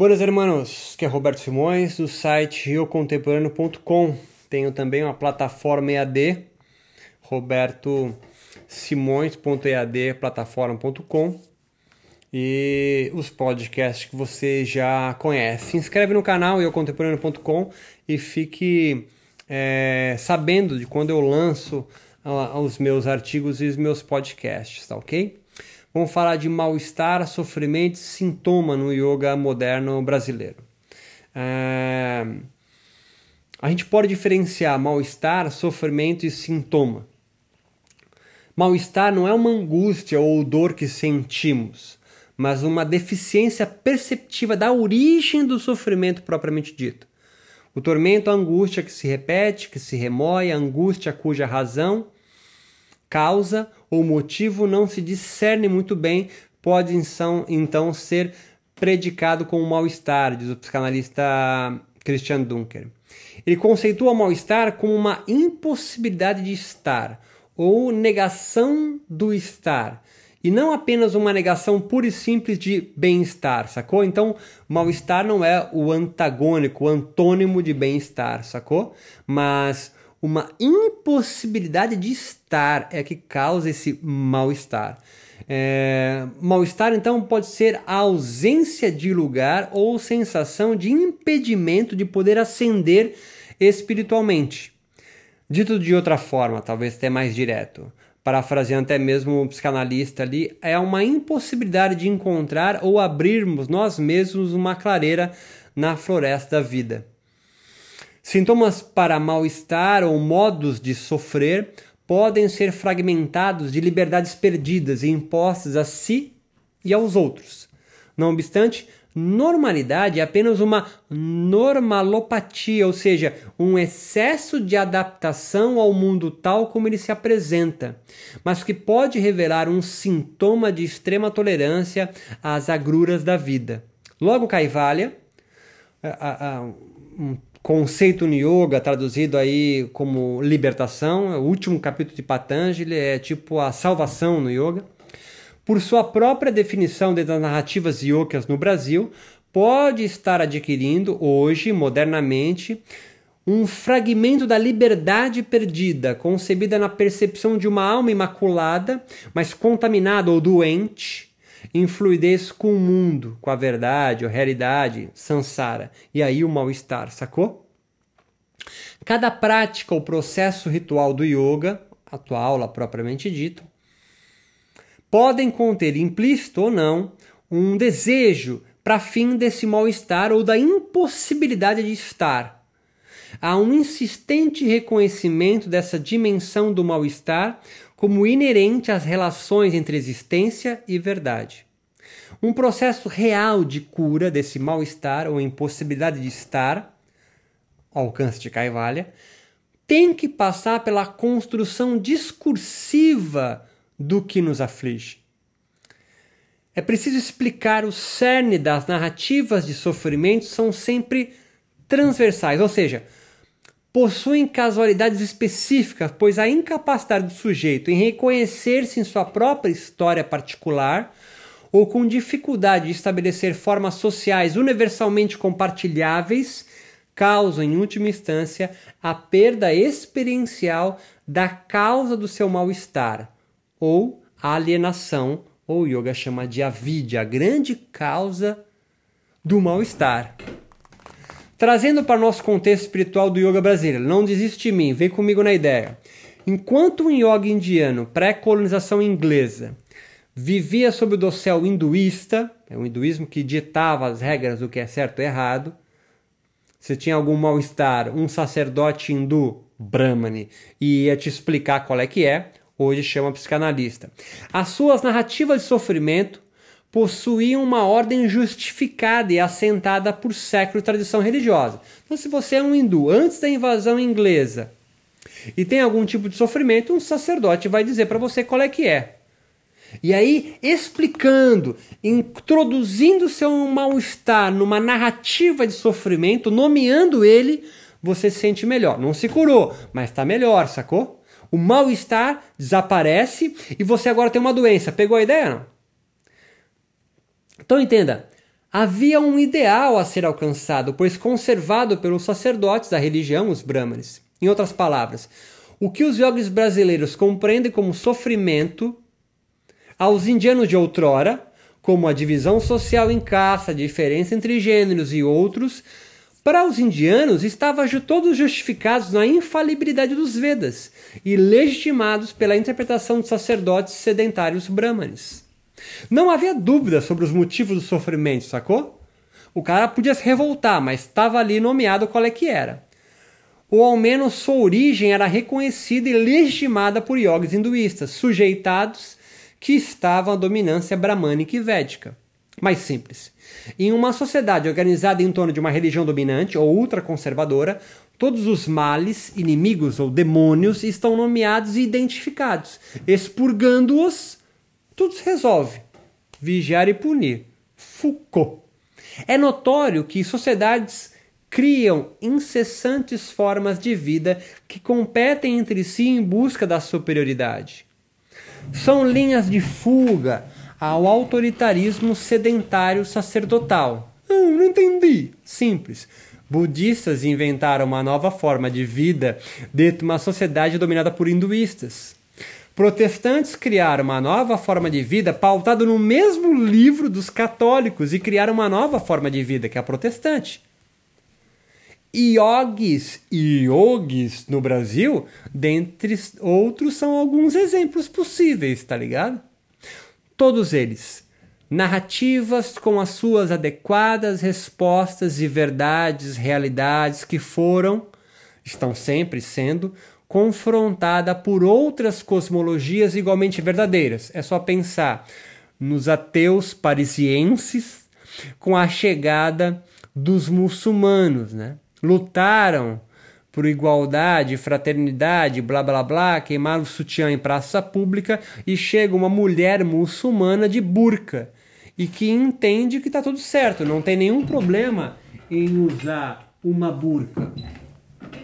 Buenas hermanos, que é Roberto Simões do site riocontemporâneo.com. Tenho também uma plataforma EAD, robertosimões.ead plataforma.com e os podcasts que você já conhece. Se inscreve no canal riocontemporâneo.com e fique é, sabendo de quando eu lanço uh, os meus artigos e os meus podcasts, tá ok? Vamos falar de mal-estar, sofrimento sintoma no yoga moderno brasileiro. É... A gente pode diferenciar mal-estar, sofrimento e sintoma. Mal-estar não é uma angústia ou dor que sentimos, mas uma deficiência perceptiva da origem do sofrimento propriamente dito. O tormento é a angústia que se repete, que se remói, a angústia cuja razão causa ou motivo não se discerne muito bem, pode então ser predicado com mal-estar, diz o psicanalista Christian Dunker. Ele conceitua o mal-estar como uma impossibilidade de estar ou negação do estar. E não apenas uma negação pura e simples de bem-estar, sacou? Então, mal-estar não é o antagônico, o antônimo de bem-estar, sacou? Mas uma impossibilidade de estar é que causa esse mal-estar. É, mal-estar, então, pode ser a ausência de lugar ou sensação de impedimento de poder ascender espiritualmente. Dito de outra forma, talvez até mais direto, parafraseando até mesmo o psicanalista ali, é uma impossibilidade de encontrar ou abrirmos nós mesmos uma clareira na floresta da vida. Sintomas para mal-estar ou modos de sofrer podem ser fragmentados de liberdades perdidas e impostas a si e aos outros. Não obstante, normalidade é apenas uma normalopatia, ou seja, um excesso de adaptação ao mundo tal como ele se apresenta, mas que pode revelar um sintoma de extrema tolerância às agruras da vida. Logo, Kaivalya, um conceito no yoga traduzido aí como libertação, o último capítulo de Patanjali é tipo a salvação no yoga. Por sua própria definição das narrativas yogas no Brasil, pode estar adquirindo hoje, modernamente, um fragmento da liberdade perdida, concebida na percepção de uma alma imaculada, mas contaminada ou doente, em fluidez com o mundo, com a verdade, a realidade, sansara. E aí o mal-estar, sacou? Cada prática ou processo ritual do yoga, a tua aula propriamente dita, podem conter, implícito ou não, um desejo para fim desse mal-estar ou da impossibilidade de estar. Há um insistente reconhecimento dessa dimensão do mal-estar como inerente às relações entre existência e verdade. Um processo real de cura desse mal-estar ou impossibilidade de estar, alcance de Kaivalya, tem que passar pela construção discursiva do que nos aflige. É preciso explicar o cerne das narrativas de sofrimento são sempre transversais, ou seja, possuem casualidades específicas, pois a incapacidade do sujeito em reconhecer-se em sua própria história particular ou com dificuldade de estabelecer formas sociais universalmente compartilháveis causam, em última instância, a perda experiencial da causa do seu mal-estar, ou a alienação, ou yoga chama de avidya, a grande causa do mal-estar. Trazendo para o nosso contexto espiritual do yoga brasileiro, não desiste de mim, vem comigo na ideia. Enquanto um yoga indiano, pré-colonização inglesa, vivia sob o dossel hinduísta, é o hinduísmo que ditava as regras do que é certo e errado. Se tinha algum mal-estar, um sacerdote hindu, Brahmani, ia te explicar qual é que é, hoje chama psicanalista. As suas narrativas de sofrimento possuíam uma ordem justificada e assentada por séculos de tradição religiosa. Então, se você é um hindu antes da invasão inglesa e tem algum tipo de sofrimento, um sacerdote vai dizer para você qual é que é. E aí, explicando, introduzindo seu mal-estar numa narrativa de sofrimento, nomeando ele, você se sente melhor. Não se curou, mas está melhor, sacou? O mal-estar desaparece e você agora tem uma doença. Pegou a ideia? Não? Então entenda, Havia um ideal a ser alcançado, pois conservado pelos sacerdotes da religião, os brahmanes. Em outras palavras, o que os yogis brasileiros compreendem como sofrimento, aos indianos de outrora, como a divisão social em caça, a diferença entre gêneros e outros, para os indianos estavam todos justificados na infalibilidade dos Vedas e legitimados pela interpretação dos sacerdotes sedentários brahmanes. Não havia dúvida sobre os motivos do sofrimento, sacou? O cara podia se revoltar, mas estava ali nomeado qual é que era. Ou ao menos sua origem era reconhecida e legitimada por yogis hinduístas, sujeitados que estavam à dominância bramânica e védica. Mais simples. Em uma sociedade organizada em torno de uma religião dominante ou ultraconservadora, todos os males, inimigos ou demônios estão nomeados e identificados. Expurgando-os, tudo se resolve. Vigiar e punir. Foucault. É notório que sociedades criam incessantes formas de vida que competem entre si em busca da superioridade. São linhas de fuga ao autoritarismo sedentário sacerdotal. Hum, não entendi. Simples. Budistas inventaram uma nova forma de vida dentro de uma sociedade dominada por hinduístas. Protestantes criaram uma nova forma de vida pautada no mesmo livro dos católicos e criaram uma nova forma de vida, que é a protestante. Yogis e yogis no Brasil, dentre outros, são alguns exemplos possíveis, tá ligado? Todos eles narrativas com as suas adequadas respostas e verdades, realidades que foram, estão sempre sendo, confrontada por outras cosmologias igualmente verdadeiras. É só pensar nos ateus parisienses com a chegada dos muçulmanos, né? Lutaram por igualdade, fraternidade, blá blá blá, queimaram o sutiã em praça pública e chega uma mulher muçulmana de burca e que entende que está tudo certo, não tem nenhum problema em usar uma burca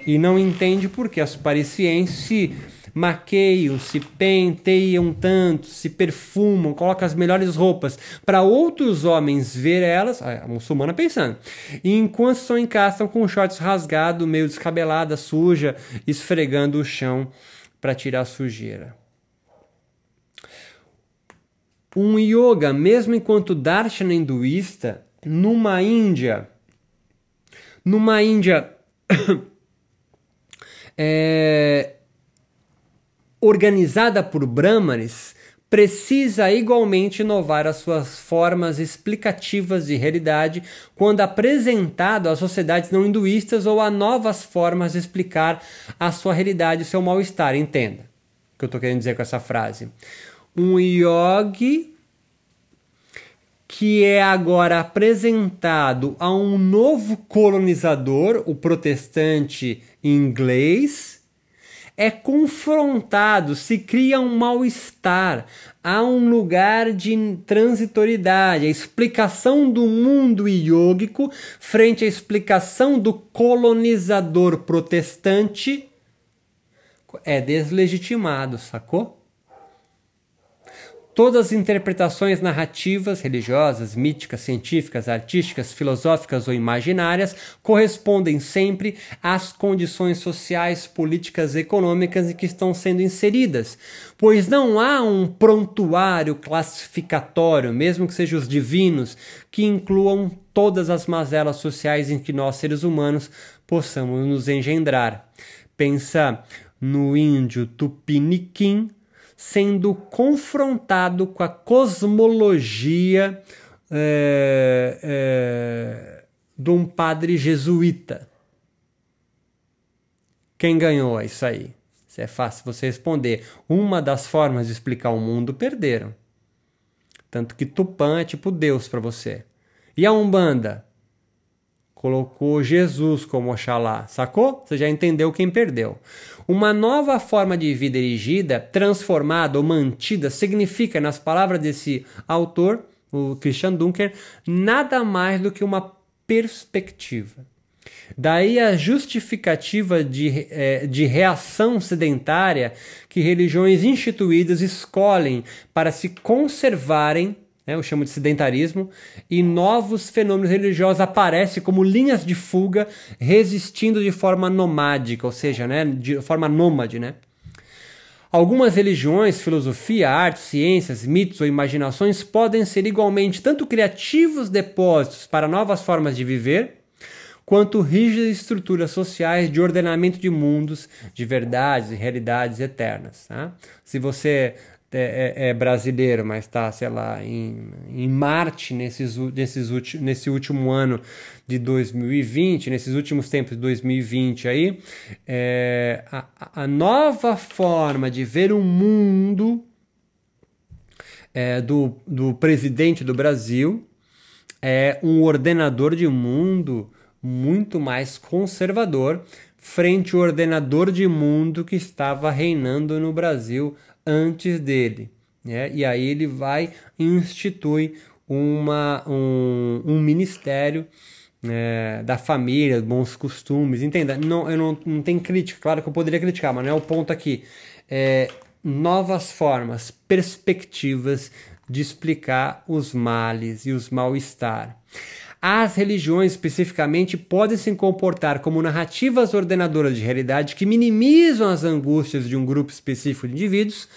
e não entende porque as parisienses se maqueiam, se penteiam tanto, se perfumam, colocam as melhores roupas para outros homens ver elas, a muçulmana pensando, e enquanto casa estão com shorts rasgado, meio descabelada, suja, esfregando o chão para tirar a sujeira. Um yoga, mesmo enquanto darshana hinduísta, numa Índia, numa Índia é, organizada por Brahmanes, precisa igualmente inovar as suas formas explicativas de realidade quando apresentado às sociedades não hinduístas ou a novas formas de explicar a sua realidade e seu mal-estar. Entenda o que eu estou querendo dizer com essa frase. Um yogi que é agora apresentado a um novo colonizador, o protestante inglês, é confrontado, se cria um mal-estar, há um lugar de transitoriedade, a explicação do mundo iógico frente à explicação do colonizador protestante é deslegitimado, sacou? Todas as interpretações narrativas, religiosas, míticas, científicas, artísticas, filosóficas ou imaginárias correspondem sempre às condições sociais, políticas e econômicas em que estão sendo inseridas, pois não há um prontuário classificatório, mesmo que sejam os divinos, que incluam todas as mazelas sociais em que nós, seres humanos, possamos nos engendrar. Pensa no índio tupiniquim sendo confrontado com a cosmologia é, é, de um padre jesuíta. Quem ganhou isso aí? Isso é fácil você responder. Uma das formas de explicar o mundo perderam. Tanto que Tupã é tipo Deus para você. E a Umbanda? Colocou Jesus como Oxalá, sacou? Você já entendeu quem perdeu. Uma nova forma de vida erigida, transformada ou mantida, significa, nas palavras desse autor, o Christian Dunker, nada mais do que uma perspectiva. Daí a justificativa de, é, de reação sedentária que religiões instituídas escolhem para se conservarem né, eu chamo de sedentarismo, e novos fenômenos religiosos aparecem como linhas de fuga, resistindo de forma nomádica, ou seja, né, de forma nômade. Né? Algumas religiões, filosofia, arte, ciências, mitos ou imaginações podem ser igualmente tanto criativos depósitos para novas formas de viver, quanto rígidas estruturas sociais de ordenamento de mundos, de verdades e realidades eternas. Tá? Se você é, é, é brasileiro, mas está, sei lá, em, em Marte nesses, nesses ulti, nesse último ano de 2020, nesses últimos tempos de 2020 aí, é, a, a nova forma de ver o mundo é, do, do presidente do Brasil é um ordenador de mundo muito mais conservador frente ao ordenador de mundo que estava reinando no Brasil antes dele. Né? E aí ele vai institui uma, um, um ministério é, da família, bons costumes. Entenda, não, eu não, não tem crítica, claro que eu poderia criticar, mas não é o ponto aqui. É, novas formas, perspectivas de explicar os males e os mal-estar. As religiões, especificamente, podem se comportar como narrativas ordenadoras de realidade que minimizam as angústias de um grupo específico de indivíduos,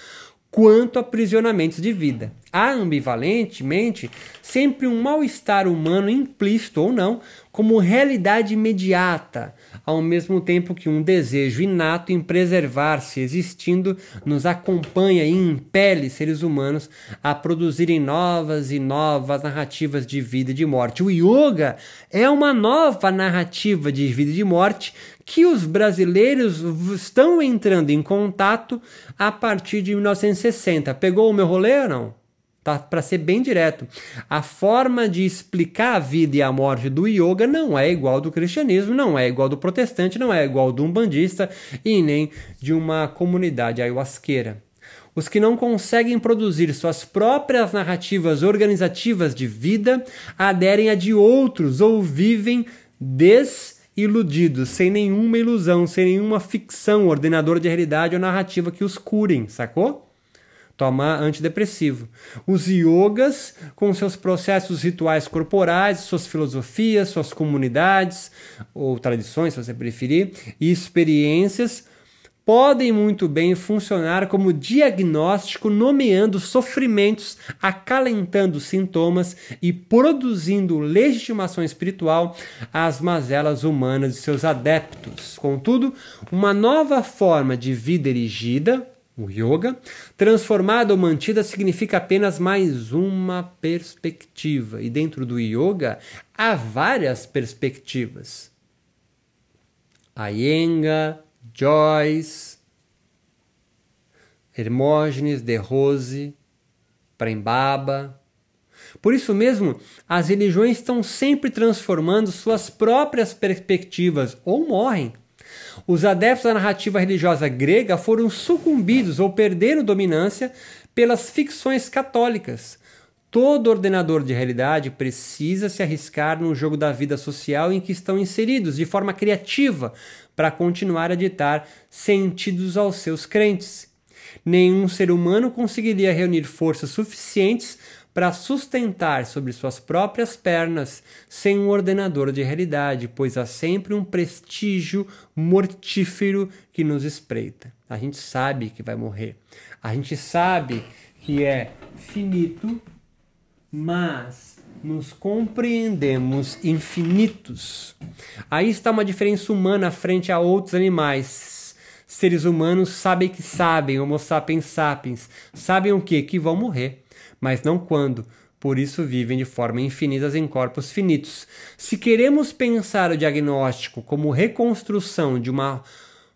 quanto aprisionamentos de vida. Há ambivalentemente sempre um mal-estar humano implícito ou não, como realidade imediata, ao mesmo tempo que um desejo inato em preservar-se existindo nos acompanha e impele seres humanos a produzirem novas e novas narrativas de vida e de morte. O yoga é uma nova narrativa de vida e de morte que os brasileiros estão entrando em contato a partir de 1960. Pegou o meu rolê ou não? Tá, para ser bem direto, a forma de explicar a vida e a morte do yoga não é igual do cristianismo, não é igual do protestante, não é igual do umbandista e nem de uma comunidade ayahuasqueira. Os que não conseguem produzir suas próprias narrativas organizativas de vida aderem a de outros ou vivem desiludidos, sem nenhuma ilusão, sem nenhuma ficção, ordenador de realidade ou narrativa que os curem, sacou? toma antidepressivo. Os yogas, com seus processos rituais corporais, suas filosofias, suas comunidades, ou tradições, se você preferir, e experiências, podem muito bem funcionar como diagnóstico, nomeando sofrimentos, acalentando sintomas e produzindo legitimação espiritual às mazelas humanas de seus adeptos. Contudo, uma nova forma de vida erigida, o yoga, transformada ou mantida significa apenas mais uma perspectiva. E dentro do yoga há várias perspectivas. Iyengar, Joyce, Hermógenes, De Rose, Prembaba. Por isso mesmo, as religiões estão sempre transformando suas próprias perspectivas ou morrem os adeptos da narrativa religiosa grega foram sucumbidos ou perderam dominância pelas ficções católicas. Todo ordenador de realidade precisa se arriscar no jogo da vida social em que estão inseridos de forma criativa para continuar a ditar sentidos aos seus crentes. Nenhum ser humano conseguiria reunir forças suficientes para sustentar sobre suas próprias pernas sem um ordenador de realidade, pois há sempre um prestígio mortífero que nos espreita. A gente sabe que vai morrer. A gente sabe que é finito, mas nos compreendemos infinitos. Aí está uma diferença humana frente a outros animais. Seres humanos sabem que sabem, Homo sapiens sapiens, sabem o que? Que vão morrer mas não quando. Por isso vivem de forma infinita em corpos finitos. Se queremos pensar o diagnóstico como reconstrução de uma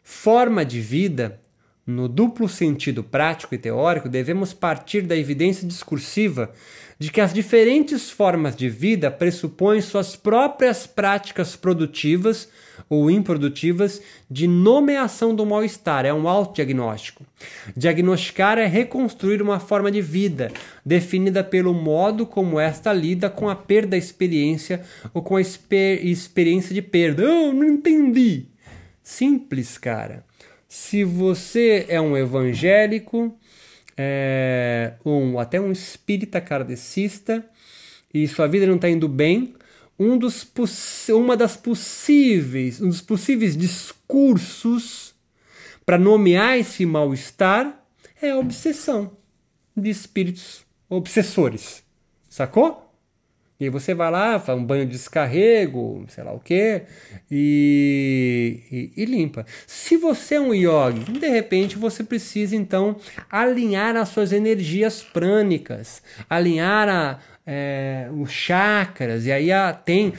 forma de vida, no duplo sentido prático e teórico, devemos partir da evidência discursiva de que as diferentes formas de vida pressupõem suas próprias práticas produtivas ou improdutivas de nomeação do mal-estar, é um autodiagnóstico. Diagnosticar é reconstruir uma forma de vida, definida pelo modo como esta lida com a perda da experiência ou com a exper experiência de perda. Eu não entendi. Simples, cara. Se você é um evangélico, é, um até um espírita kardecista e sua vida não está indo bem, um dos uma das possíveis, um dos possíveis discursos para nomear esse mal-estar é a obsessão de espíritos obsessores. Sacou? E aí você vai lá, faz um banho de descarrego, sei lá o quê, e, e, e, limpa. Se você é um yogi, de repente você precisa então alinhar as suas energias prânicas, alinhar a, é, os chakras, e aí a, tem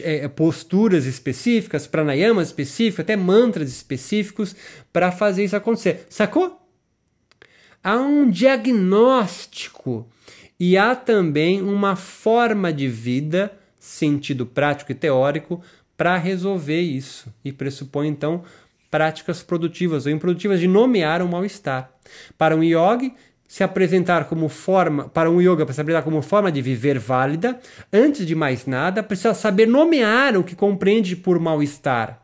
é, posturas específicas, pranayamas específicos, até mantras específicos para fazer isso acontecer. Sacou? Há um diagnóstico e há também uma forma de vida, sentido prático e teórico, para resolver isso. E pressupõe, então, práticas produtivas ou improdutivas de nomear o mal-estar. Para um yogi, se apresentar como forma, para um yoga, para se apresentar como forma de viver válida, antes de mais nada, precisa saber nomear o que compreende por mal-estar.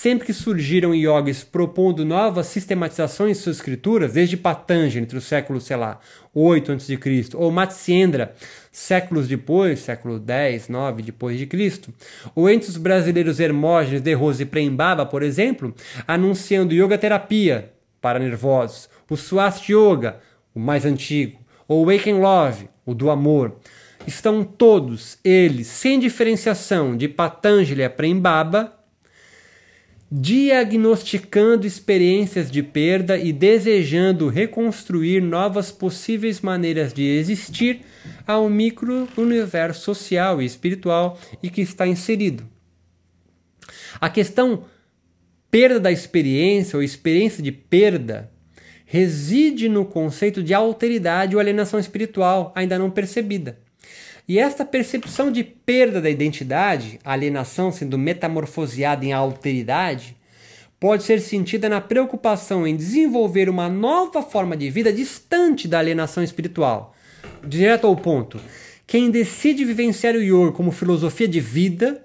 Sempre que surgiram yogis propondo novas sistematizações de suas escrituras, desde Patanjali, entre os séculos, sei lá, 8 a.C., ou Matsyendra, séculos depois, século 10, 9 depois de Cristo, ou entre os brasileiros Hermógenes de Rose e Prembaba, por exemplo, anunciando yoga terapia para nervosos, o Swast Yoga, o mais antigo, ou Wake and Love, o do amor. Estão todos eles, sem diferenciação, de Patanjali a Prembaba, diagnosticando experiências de perda e desejando reconstruir novas possíveis maneiras de existir ao micro-universo social e espiritual e que está inserido. A questão perda da experiência ou experiência de perda reside no conceito de alteridade ou alienação espiritual ainda não percebida. E esta percepção de perda da identidade, alienação sendo metamorfoseada em alteridade, pode ser sentida na preocupação em desenvolver uma nova forma de vida distante da alienação espiritual. Direto ao ponto. Quem decide vivenciar o yoga como filosofia de vida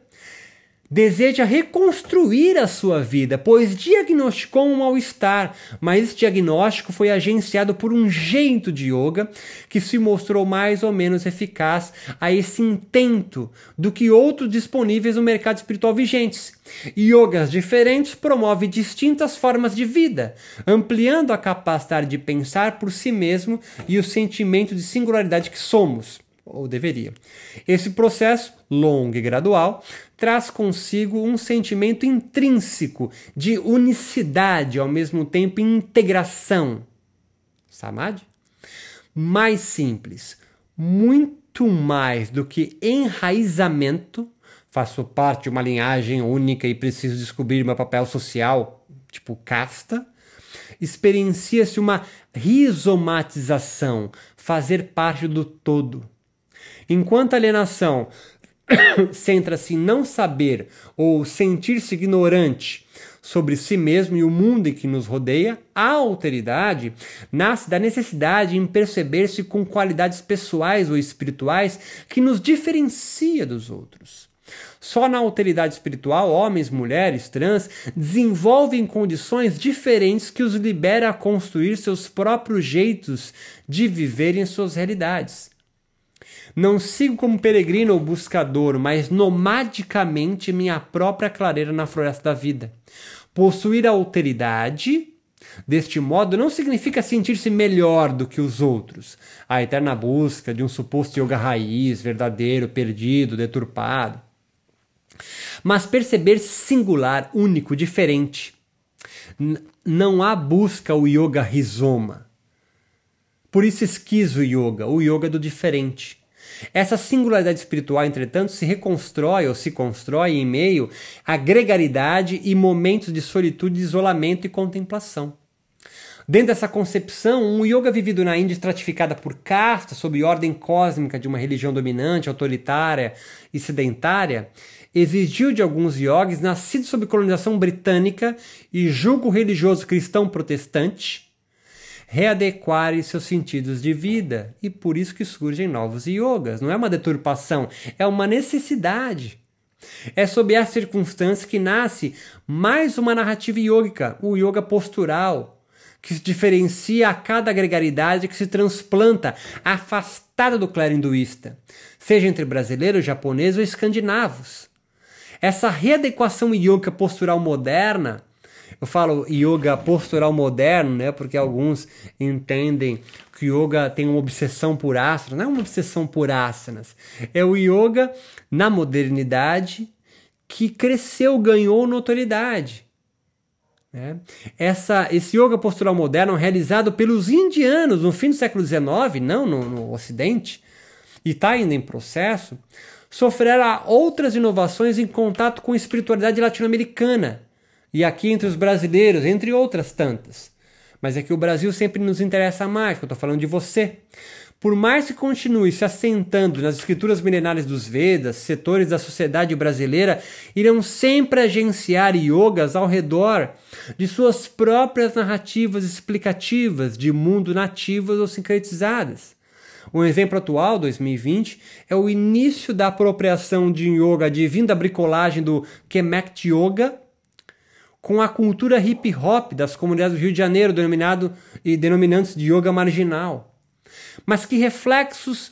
deseja reconstruir a sua vida, pois diagnosticou um mal-estar, mas esse diagnóstico foi agenciado por um jeito de yoga que se mostrou mais ou menos eficaz a esse intento do que outros disponíveis no mercado espiritual vigentes. Yogas diferentes promovem distintas formas de vida, ampliando a capacidade de pensar por si mesmo e o sentimento de singularidade que somos ou deveria. Esse processo, longo e gradual, traz consigo um sentimento intrínseco de unicidade, ao mesmo tempo integração. Samadhi? Mais simples, muito mais do que enraizamento, faço parte de uma linhagem única e preciso descobrir meu papel social, tipo casta, experiencia-se uma rizomatização, fazer parte do todo Enquanto a alienação centra-se em não saber ou sentir-se ignorante sobre si mesmo e o mundo em que nos rodeia, a alteridade nasce da necessidade em perceber-se com qualidades pessoais ou espirituais que nos diferencia dos outros. Só na alteridade espiritual, homens, mulheres, trans desenvolvem condições diferentes que os libera a construir seus próprios jeitos de viver em suas realidades. Não sigo como peregrino ou buscador, mas nomadicamente minha própria clareira na floresta da vida. Possuir a alteridade, deste modo, não significa sentir-se melhor do que os outros. A eterna busca de um suposto yoga raiz, verdadeiro, perdido, deturpado. Mas perceber-se singular, único, diferente. N não há busca o yoga rizoma. Por isso esquizo o yoga, o yoga do diferente. Essa singularidade espiritual, entretanto, se reconstrói ou se constrói em meio à gregaridade e momentos de solitude, isolamento e contemplação. Dentro dessa concepção, um yoga vivido na Índia estratificada por castas, sob ordem cósmica de uma religião dominante, autoritária e sedentária, exigiu de alguns yogis nascidos sob colonização britânica e julgo religioso cristão protestante readequarem seus sentidos de vida e por isso que surgem novos yogas. Não é uma deturpação, é uma necessidade. É sob essa circunstância que nasce mais uma narrativa yógica, o yoga postural, que se diferencia a cada gregaridade que se transplanta, afastada do clero hinduísta, seja entre brasileiros, japoneses ou escandinavos. Essa readequação yoga postural moderna, eu falo yoga postural moderno, né, porque alguns entendem que yoga tem uma obsessão por asanas, não é uma obsessão por asanas, é o yoga na modernidade que cresceu, ganhou notoriedade. Né? Essa, esse yoga postural moderno, realizado pelos indianos no fim do século XIX, não no, no Ocidente, e está ainda em processo, sofrerá outras inovações em contato com a espiritualidade latino-americana, e aqui entre os brasileiros, entre outras tantas. Mas é que o Brasil sempre nos interessa mais, que eu estou falando de você. Por mais que continue se assentando nas escrituras milenares dos Vedas, setores da sociedade brasileira irão sempre agenciar yogas ao redor de suas próprias narrativas explicativas de mundo nativas ou sincretizadas. Um exemplo atual, 2020, é o início da apropriação de yoga advindo da bricolagem do Kemet Yoga com a cultura hip hop das comunidades do Rio de Janeiro, denominado e denominantes de yoga marginal mas que reflexos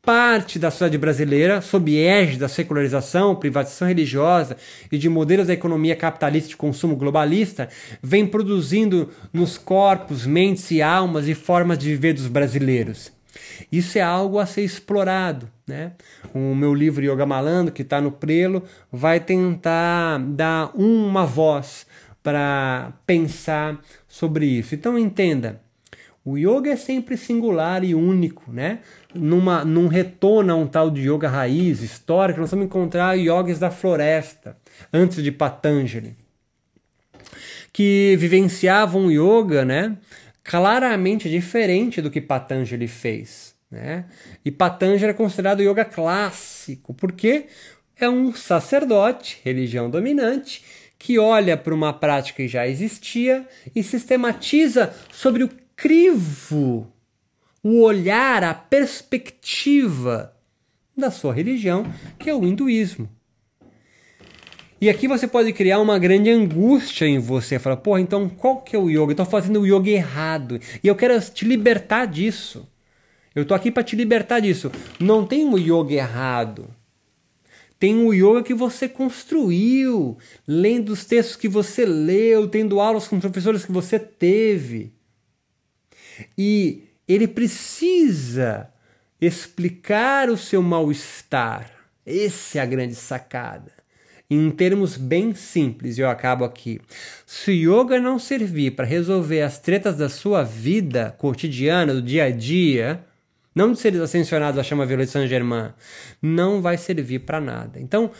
parte da sociedade brasileira, sob égide da secularização, privatização religiosa e de modelos da economia capitalista de consumo globalista, vem produzindo nos corpos, mentes e almas e formas de viver dos brasileiros. Isso é algo a ser explorado. Né? O meu livro Yoga Malandro, que está no prelo, vai tentar dar uma voz para pensar sobre isso. Então entenda, o yoga é sempre singular e único, né? Numa, num retorno a um tal de yoga raiz histórico, nós vamos encontrar yogis da floresta, antes de Patanjali, que vivenciavam yoga, né? Claramente diferente do que Patanjali fez, né? E Patanjali é considerado yoga clássico, porque é um sacerdote, religião dominante, que olha para uma prática que já existia e sistematiza sobre o crivo o olhar, a perspectiva da sua religião, que é o hinduísmo. E aqui você pode criar uma grande angústia em você, falar, porra, então qual que é o yoga? Eu estou fazendo o yoga errado. E eu quero te libertar disso. Eu estou aqui para te libertar disso. Não tem um yoga errado. Tem o yoga que você construiu, lendo os textos que você leu, tendo aulas com professores que você teve. E ele precisa explicar o seu mal-estar. Essa é a grande sacada. Em termos bem simples, eu acabo aqui. Se yoga não servir para resolver as tretas da sua vida cotidiana, do dia a dia, não de seres ascensionados à chama violeta de Saint-Germain, não vai servir para nada. Então,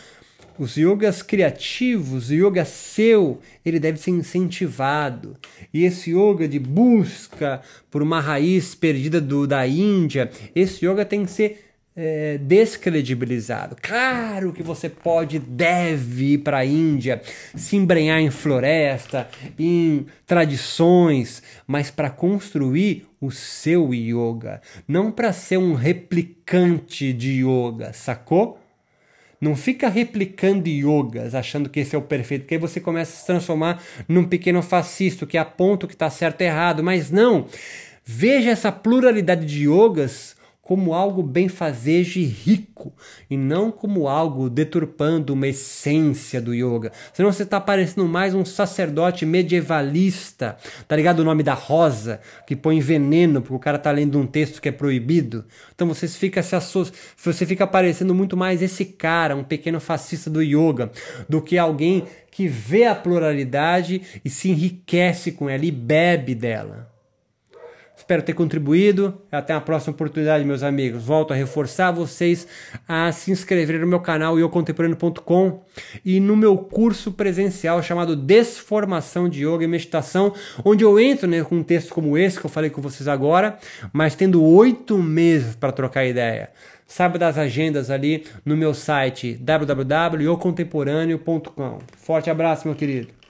os yogas criativos, o yoga seu, ele deve ser incentivado. E esse yoga de busca por uma raiz perdida do, da Índia, esse yoga tem que ser é, descredibilizado. Claro que você pode, deve ir para a Índia, se embrenhar em floresta, em tradições, mas para construir o seu yoga, não para ser um replicante de yoga, sacou? Não fica replicando yogas, achando que esse é o perfeito, porque aí você começa a se transformar num pequeno fascista que aponta o que está certo e errado. Mas não! Veja essa pluralidade de yogas como algo benfazejo e rico, e não como algo deturpando uma essência do yoga. Senão você está parecendo mais um sacerdote medievalista, tá ligado? O nome da rosa, que põe veneno porque o cara tá lendo um texto que é proibido. Então você fica se associa, você fica parecendo muito mais esse cara, um pequeno fascista do yoga, do que alguém que vê a pluralidade e se enriquece com ela e bebe dela. Espero ter contribuído. Até a próxima oportunidade, meus amigos. Volto a reforçar vocês a se inscreverem no meu canal iocontemporâneo.com e no meu curso presencial chamado Desformação de Yoga e Meditação, onde eu entro né, com um texto como esse que eu falei com vocês agora, mas tendo oito meses para trocar ideia. Saiba das agendas ali no meu site www.iocontemporâneo.com. Forte abraço, meu querido.